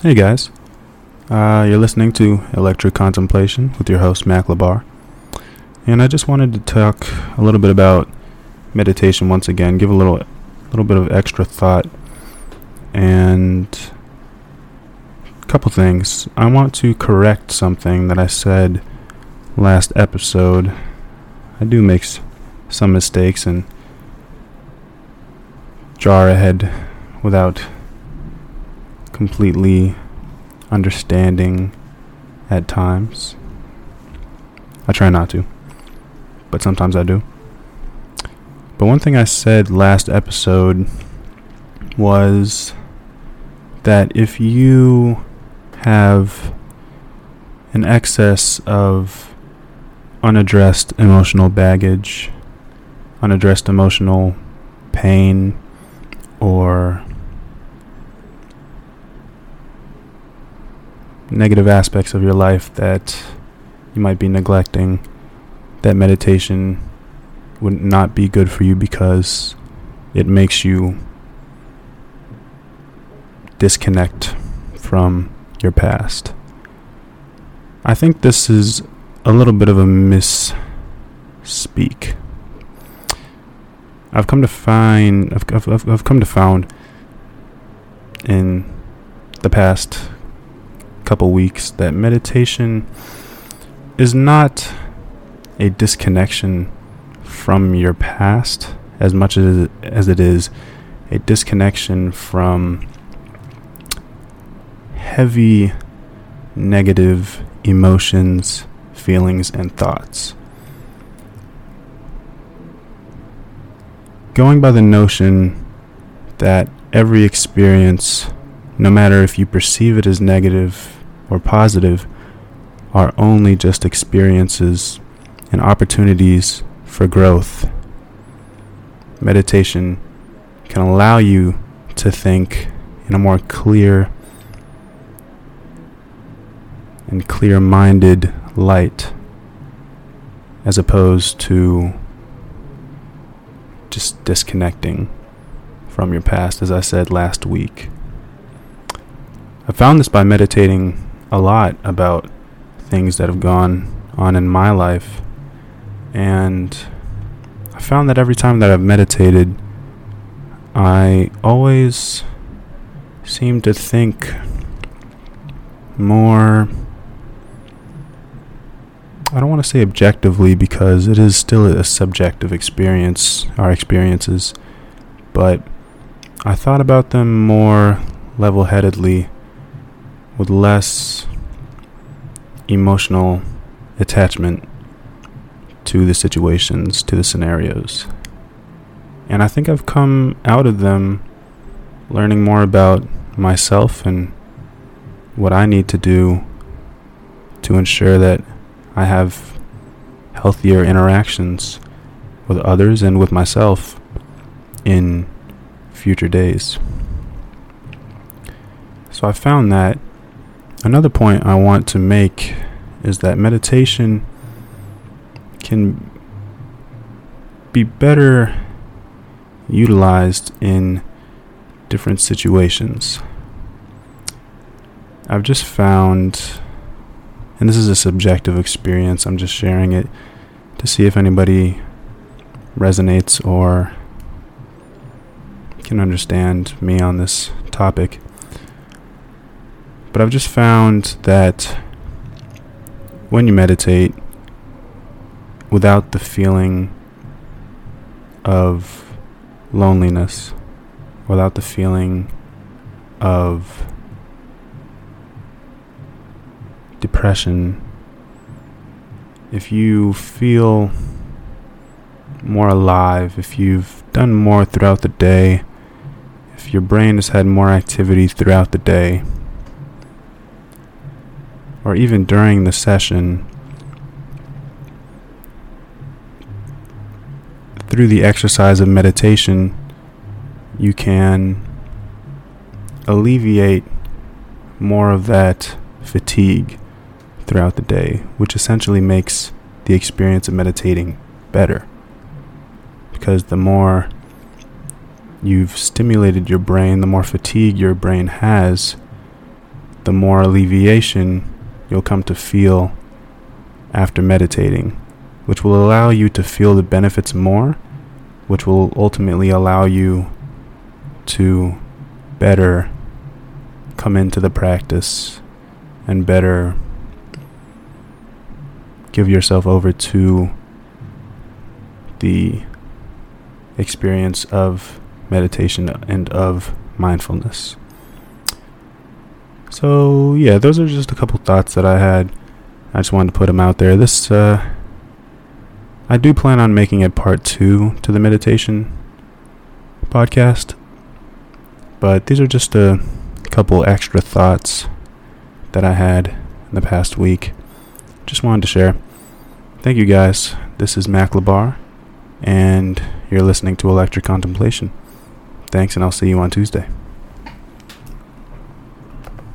Hey guys, uh, you're listening to Electric Contemplation with your host Mac Labar, and I just wanted to talk a little bit about meditation once again, give a little, little bit of extra thought, and a couple things. I want to correct something that I said last episode. I do make some mistakes and jar ahead without completely understanding at times. I try not to, but sometimes I do. But one thing I said last episode was that if you have an excess of unaddressed emotional baggage, unaddressed emotional pain, or negative aspects of your life that you might be neglecting, that meditation would not be good for you because it makes you disconnect from your past. I think this is a little bit of a misspeak. I've come to find, I've, I've, I've come to found in the past couple weeks that meditation is not a disconnection from your past as much as as it is a disconnection from heavy negative emotions, feelings and thoughts. Going by the notion that every experience no matter if you perceive it as negative or positive, are only just experiences and opportunities for growth. Meditation can allow you to think in a more clear and clear minded light as opposed to just disconnecting from your past, as I said last week. I found this by meditating a lot about things that have gone on in my life. And I found that every time that I've meditated, I always seem to think more. I don't want to say objectively because it is still a subjective experience, our experiences, but I thought about them more level headedly with less emotional attachment to the situations, to the scenarios. And I think I've come out of them learning more about myself and what I need to do to ensure that I have healthier interactions with others and with myself in future days. So I found that Another point I want to make is that meditation can be better utilized in different situations. I've just found, and this is a subjective experience, I'm just sharing it to see if anybody resonates or can understand me on this topic. But I've just found that when you meditate, without the feeling of loneliness, without the feeling of depression, if you feel more alive, if you've done more throughout the day, if your brain has had more activity throughout the day, or even during the session, through the exercise of meditation, you can alleviate more of that fatigue throughout the day, which essentially makes the experience of meditating better. Because the more you've stimulated your brain, the more fatigue your brain has, the more alleviation you'll come to feel after meditating, which will allow you to feel the benefits more, which will ultimately allow you to better come into the practice and better give yourself over to the experience of meditation and of mindfulness. So, yeah, those are just a couple thoughts that I had. I just wanted to put them out there. This, uh, I do plan on making a part two to the meditation podcast, but these are just a couple extra thoughts that I had in the past week. Just wanted to share. Thank you guys. This is Mac Labar, and you're listening to Electric Contemplation. Thanks, and I'll see you on Tuesday.